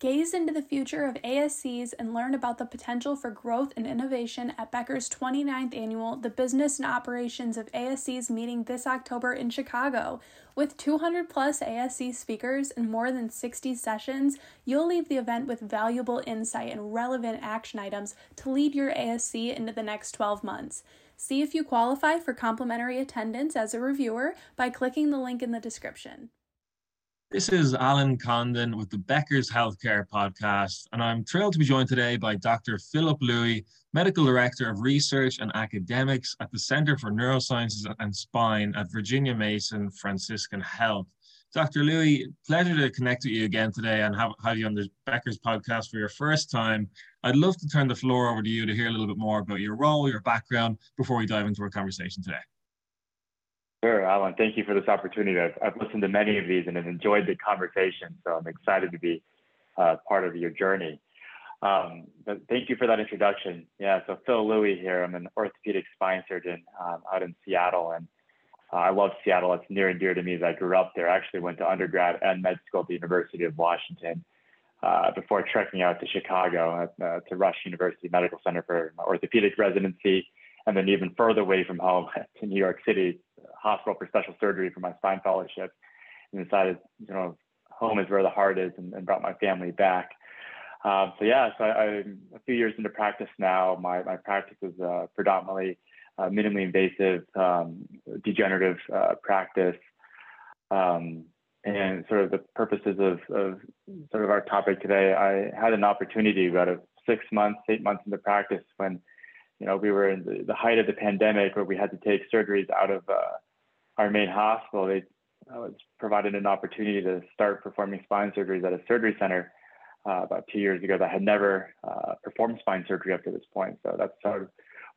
Gaze into the future of ASCs and learn about the potential for growth and innovation at Becker's 29th annual The Business and Operations of ASCs meeting this October in Chicago. With 200 plus ASC speakers and more than 60 sessions, you'll leave the event with valuable insight and relevant action items to lead your ASC into the next 12 months. See if you qualify for complimentary attendance as a reviewer by clicking the link in the description. This is Alan Condon with the Becker's Healthcare Podcast, and I'm thrilled to be joined today by Dr. Philip Louie, Medical Director of Research and Academics at the Center for Neurosciences and Spine at Virginia Mason Franciscan Health. Dr. Louie, pleasure to connect with you again today and have, have you on the Becker's podcast for your first time. I'd love to turn the floor over to you to hear a little bit more about your role, your background, before we dive into our conversation today. Sure, Alan. Thank you for this opportunity. I've, I've listened to many of these and have enjoyed the conversation, so I'm excited to be uh, part of your journey. Um, but thank you for that introduction. Yeah, so Phil Louie here. I'm an orthopedic spine surgeon um, out in Seattle, and uh, I love Seattle. It's near and dear to me as I grew up there. I actually went to undergrad and med school at the University of Washington uh, before trekking out to Chicago at, uh, to Rush University Medical Center for orthopedic residency, and then even further away from home to New York City hospital for special surgery for my spine fellowship and decided, you know, home is where the heart is and, and brought my family back. Um, so yeah, so I, am a few years into practice now. My, my practice is uh, predominantly uh, minimally invasive um, degenerative uh, practice. Um, and sort of the purposes of, of sort of our topic today, I had an opportunity about six months, eight months into practice when, you know, we were in the, the height of the pandemic where we had to take surgeries out of uh, our main hospital, they uh, was provided an opportunity to start performing spine surgeries at a surgery center uh, about two years ago that had never uh, performed spine surgery up to this point. So that's sort of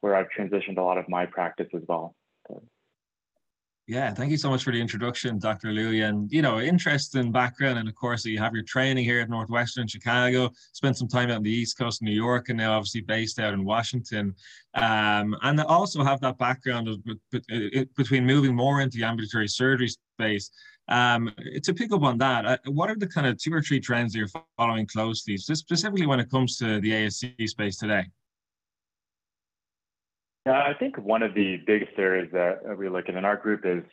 where I've transitioned a lot of my practice as well. Yeah, thank you so much for the introduction, Dr. Louie. And, you know, interesting background. And of course, you have your training here at Northwestern Chicago, spent some time out on the East Coast New York, and now obviously based out in Washington. Um, and also have that background of, between moving more into the ambulatory surgery space. Um, to pick up on that, uh, what are the kind of two or three trends that you're following closely, specifically when it comes to the ASC space today? Yeah, I think one of the biggest areas that we look at in our group is,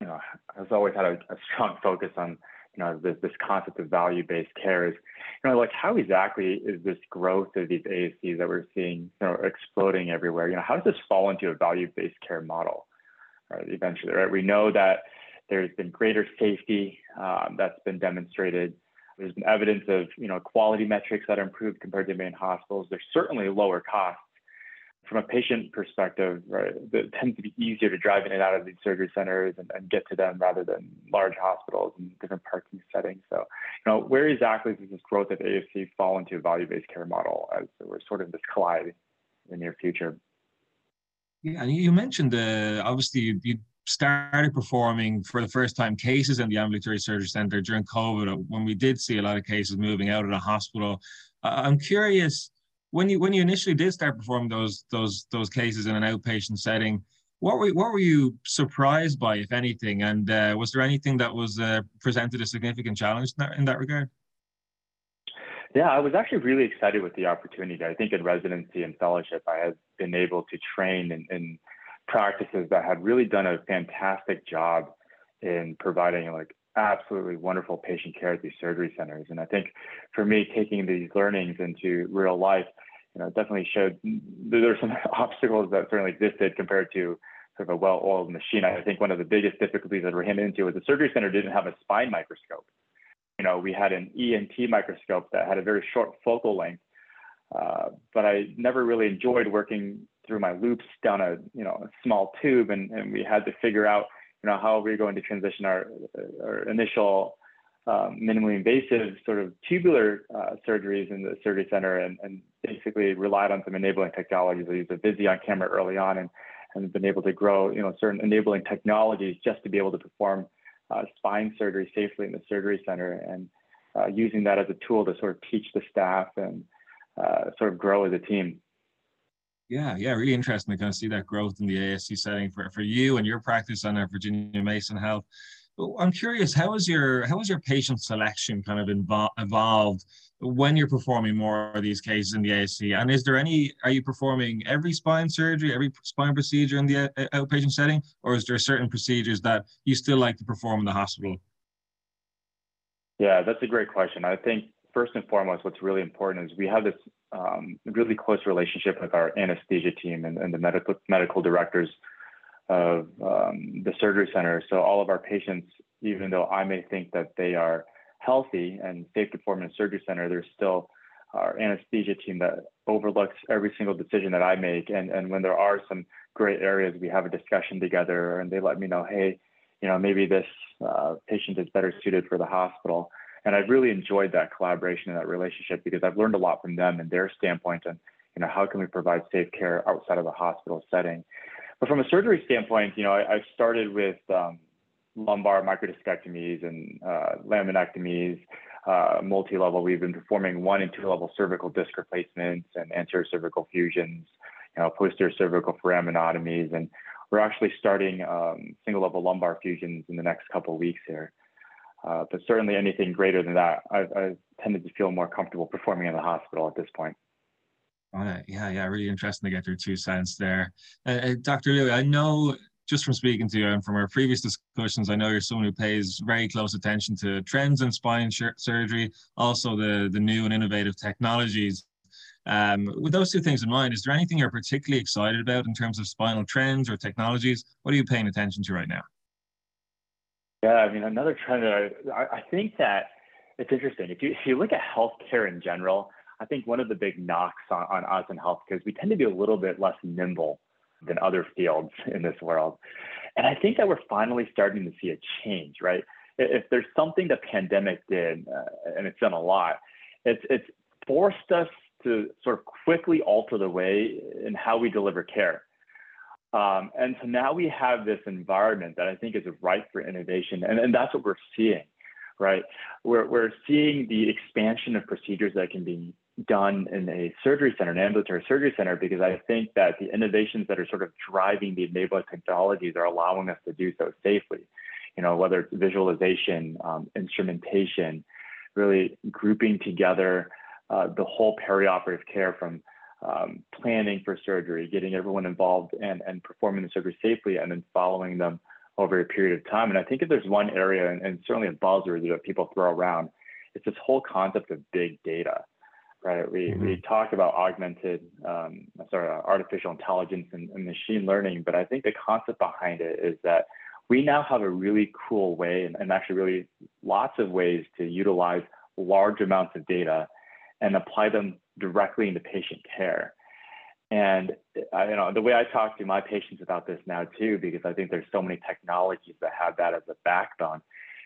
you know, has always had a, a strong focus on, you know, this, this concept of value-based care is, you know, like how exactly is this growth of these ASCs that we're seeing, you know, exploding everywhere? You know, how does this fall into a value-based care model, right? Eventually, right? We know that there's been greater safety um, that's been demonstrated. There's been evidence of, you know, quality metrics that are improved compared to main hospitals. There's certainly lower costs from a patient perspective, right, it tends to be easier to drive in and out of these surgery centers and, and get to them rather than large hospitals and different parking settings. So, you know, where exactly does this growth of ASC fall into a value-based care model as we're sort of this collide in the near future? Yeah, and you mentioned uh, obviously you, you started performing for the first time cases in the ambulatory surgery center during COVID when we did see a lot of cases moving out of the hospital. Uh, I'm curious when you when you initially did start performing those those those cases in an outpatient setting, what were what were you surprised by, if anything, and uh, was there anything that was uh, presented a significant challenge in that, in that regard? Yeah, I was actually really excited with the opportunity. I think in residency and fellowship, I had been able to train in, in practices that had really done a fantastic job in providing like absolutely wonderful patient care at these surgery centers. And I think for me, taking these learnings into real life, you know, definitely showed there are some obstacles that certainly existed compared to sort of a well-oiled machine. I think one of the biggest difficulties that we ran into was the surgery center didn't have a spine microscope. You know, we had an ENT microscope that had a very short focal length, uh, but I never really enjoyed working through my loupes down a you know a small tube, and, and we had to figure out you know, how are we going to transition our, our initial um, minimally invasive sort of tubular uh, surgeries in the surgery center and, and basically relied on some enabling technologies. I used a Visian camera early on and, and been able to grow, you know, certain enabling technologies just to be able to perform uh, spine surgery safely in the surgery center and uh, using that as a tool to sort of teach the staff and uh, sort of grow as a team. Yeah, yeah, really interesting to kind of see that growth in the ASC setting for, for you and your practice on uh, Virginia Mason Health. I'm curious, how is your how has your patient selection kind of invo- evolved when you're performing more of these cases in the ASC? And is there any, are you performing every spine surgery, every spine procedure in the uh, uh, outpatient setting, or is there certain procedures that you still like to perform in the hospital? Yeah, that's a great question. I think first and foremost, what's really important is we have this um, really close relationship with our anesthesia team and, and the medical medical directors of um, the surgery center. So all of our patients, even though I may think that they are healthy and safe to perform in a surgery center, there's still our anesthesia team that overlooks every single decision that I make. And, and when there are some great areas, we have a discussion together and they let me know, hey, you know, maybe this uh, patient is better suited for the hospital. And I've really enjoyed that collaboration and that relationship because I've learned a lot from them and their standpoint and, you know, how can we provide safe care outside of the hospital setting. But from a surgery standpoint, you know, I, started with um, lumbar microdiscectomies and uh, laminectomies, uh, multi-level. We've been performing one and two-level cervical disc replacements and anterior cervical fusions, you know, posterior cervical foraminotomies, and we're actually starting um, single-level lumbar fusions in the next couple weeks here. Uh, but certainly anything greater than that, I've, I've, tended to feel more comfortable performing in the hospital at this point. Yeah, yeah, really interesting to get your two cents there. Uh, uh Dr. Louie, I know just from speaking to you and from our previous discussions, I know you're someone who pays very close attention to trends in spine surgery, also the, the new and innovative technologies. Um, with those two things in mind, is there anything you're particularly excited about in terms of spinal trends or technologies? What are you paying attention to right now? Yeah, I mean, another trend that I, I think that it's interesting. If you, if you look at healthcare in general, I think one of the big knocks on, on us in healthcare is we tend to be a little bit less nimble than other fields in this world. And I think that we're finally starting to see a change, right? If there's something the pandemic did, uh, and it's done a lot, it's, it's forced us to sort of quickly alter the way in how we deliver care. Um, and so now we have this environment that I think is ripe for innovation. And, and that's what we're seeing, right? We're, we're seeing the expansion of procedures that can be done in a surgery center, an ambulatory surgery center, because I think that the innovations that are sort of driving the enabling technologies are allowing us to do so safely. You know, whether it's visualization, um, instrumentation, really grouping together uh, the whole perioperative care from um, planning for surgery, getting everyone involved and, and performing the surgery safely, and then following them over a period of time. And I think if there's one area, and, and certainly a buzzword that people throw around, it's this whole concept of big data right? We, mm-hmm. we talk about augmented, um, sorry, artificial intelligence and, and, machine learning, but I think the concept behind it is that we now have a really cool way and, and actually really lots of ways to utilize large amounts of data and apply them directly into patient care. And uh, you know the way I talk to my patients about this now too, because I think there's so many technologies that have that as a backbone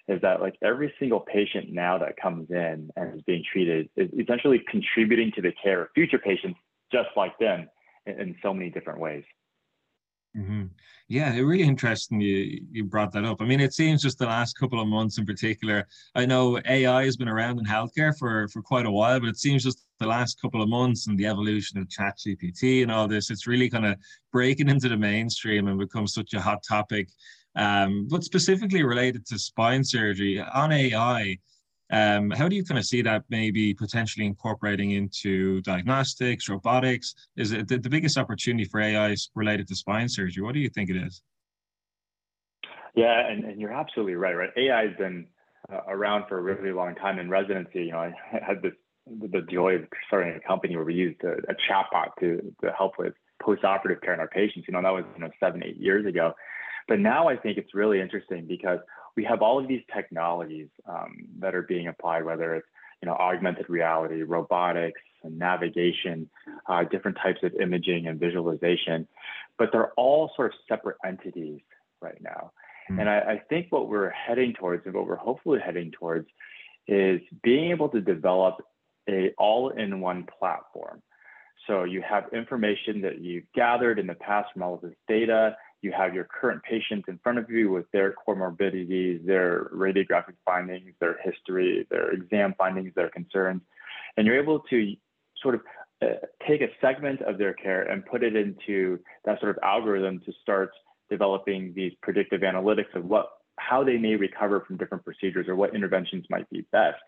is that like every single patient now that comes in and is being treated is essentially contributing to the care of future patients just like them in, in so many different ways. Mm-hmm. Yeah, really interesting you, you brought that up. I mean, it seems just the last couple of months in particular, I know AI has been around in healthcare for, for quite a while, but it seems just the last couple of months and the evolution of ChatGPT and all this, it's really kind of breaking into the mainstream and become such a hot topic um, but specifically related to spine surgery on AI, um, how do you kind of see that maybe potentially incorporating into diagnostics, robotics? Is it the, the biggest opportunity for AI related to spine surgery? What do you think it is? Yeah, and, and you're absolutely right. Right, AI has been uh, around for a really long time. In residency, you know, I had this the joy of starting a company where we used a, a chatbot to to help with post-operative care in our patients. You know, that was you know seven eight years ago, but now I think it's really interesting because we have all of these technologies um, that are being applied, whether it's you know augmented reality, robotics, and navigation, uh, different types of imaging and visualization, but they're all sort of separate entities right now. Mm-hmm. And I, I think what we're heading towards, and what we're hopefully heading towards, is being able to develop a all-in-one platform. So you have information that you've gathered in the past from all of this data you have your current patient in front of you with their comorbidities, their radiographic findings, their history, their exam findings, their concerns, and you're able to sort of uh, take a segment of their care and put it into that sort of algorithm to start developing these predictive analytics of what how they may recover from different procedures or what interventions might be best.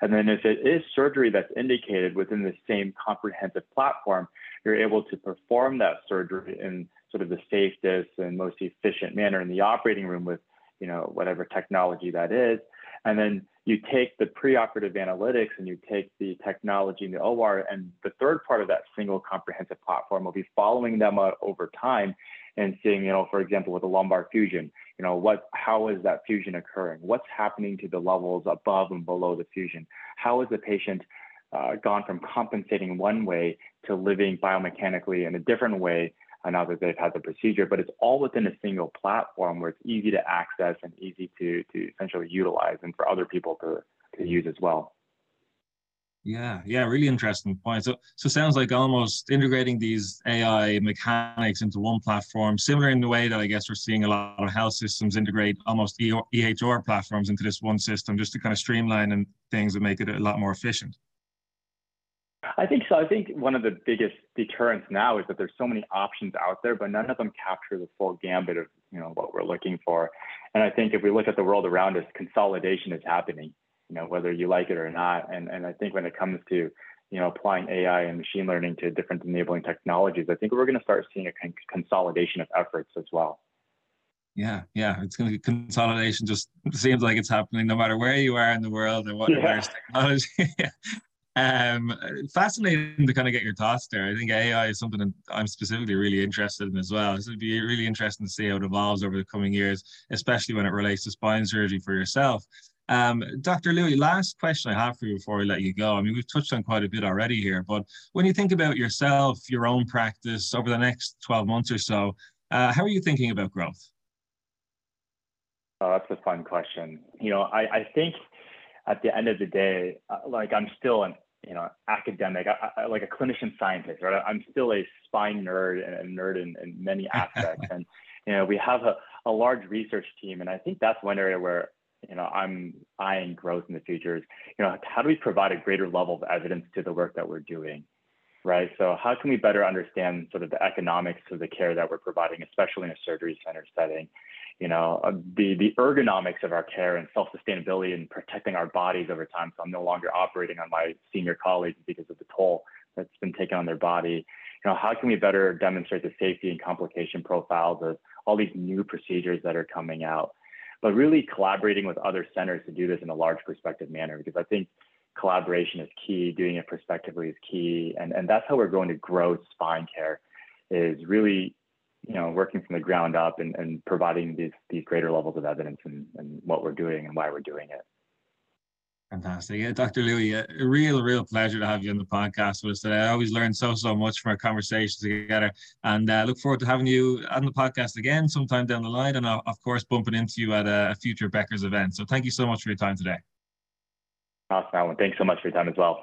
And then if it is surgery that's indicated within the same comprehensive platform, you're able to perform that surgery in sort of the safest and most efficient manner in the operating room with, you know, whatever technology that is. And then you take the preoperative analytics and you take the technology in the OR, and the third part of that single comprehensive platform will be following them over time and seeing, you know, for example, with a lumbar fusion, you know, what, how is that fusion occurring? What's happening to the levels above and below the fusion? How is the patient uh, gone from compensating one way to living biomechanically in a different way uh, now that they've had the procedure, but it's all within a single platform where it's easy to access and easy to, to essentially utilize and for other people to, to use as well. Yeah, yeah, really interesting point. So, so sounds like almost integrating these AI mechanics into one platform, similar in the way that I guess we're seeing a lot of health systems integrate almost EHR platforms into this one system, just to kind of streamline and things and make it a lot more efficient. I think so. I think one of the biggest deterrents now is that there's so many options out there, but none of them capture the full gambit of you know what we're looking for. And I think if we look at the world around us, consolidation is happening. You know whether you like it or not. And and I think when it comes to you know applying AI and machine learning to different enabling technologies, I think we're going to start seeing a con- consolidation of efforts as well. Yeah, yeah, it's going to be consolidation. Just seems like it's happening no matter where you are in the world and what yeah. technology. Um, fascinating to kind of get your thoughts there. I think AI is something that I'm specifically really interested in as well. So it'd be really interesting to see how it evolves over the coming years, especially when it relates to spine surgery for yourself. Um, Dr. Louie, last question I have for you before we let you go. I mean, we've touched on quite a bit already here, but when you think about yourself, your own practice over the next 12 months or so, uh, how are you thinking about growth? Oh, that's a fun question. You know, I, I think at the end of the day, uh, like I'm still an you know academic, I, I, like a clinician scientist, right? I'm still a spine nerd and a nerd in, in many aspects, and you know we have a, a large research team, and I think that's one area where you know I'm eyeing growth in the future. Is you know how do we provide a greater level of evidence to the work that we're doing? right? So how can we better understand sort of the economics of the care that we're providing, especially in a surgery center setting? You know, uh, the, the ergonomics of our care and self-sustainability and protecting our bodies over time. So I'm no longer operating on my senior colleagues because of the toll that's been taken on their body. You know, how can we better demonstrate the safety and complication profiles of all these new procedures that are coming out? But really collaborating with other centers to do this in a large prospective manner, because I think collaboration is key, doing it prospectively is key. And, and that's how we're going to grow spine care is really you know, working from the ground up and, and providing these these greater levels of evidence and, and what we're doing and why we're doing it. Fantastic. Yeah, Dr. Louie, a real, real pleasure to have you on the podcast with us today. I always learn so, so much from our conversations together and uh, look forward to having you on the podcast again sometime down the line and, uh, of course, bumping into you at a, future Becker's event. So thank you so much for your time today. Awesome, Alan. Thanks so much for your time as well.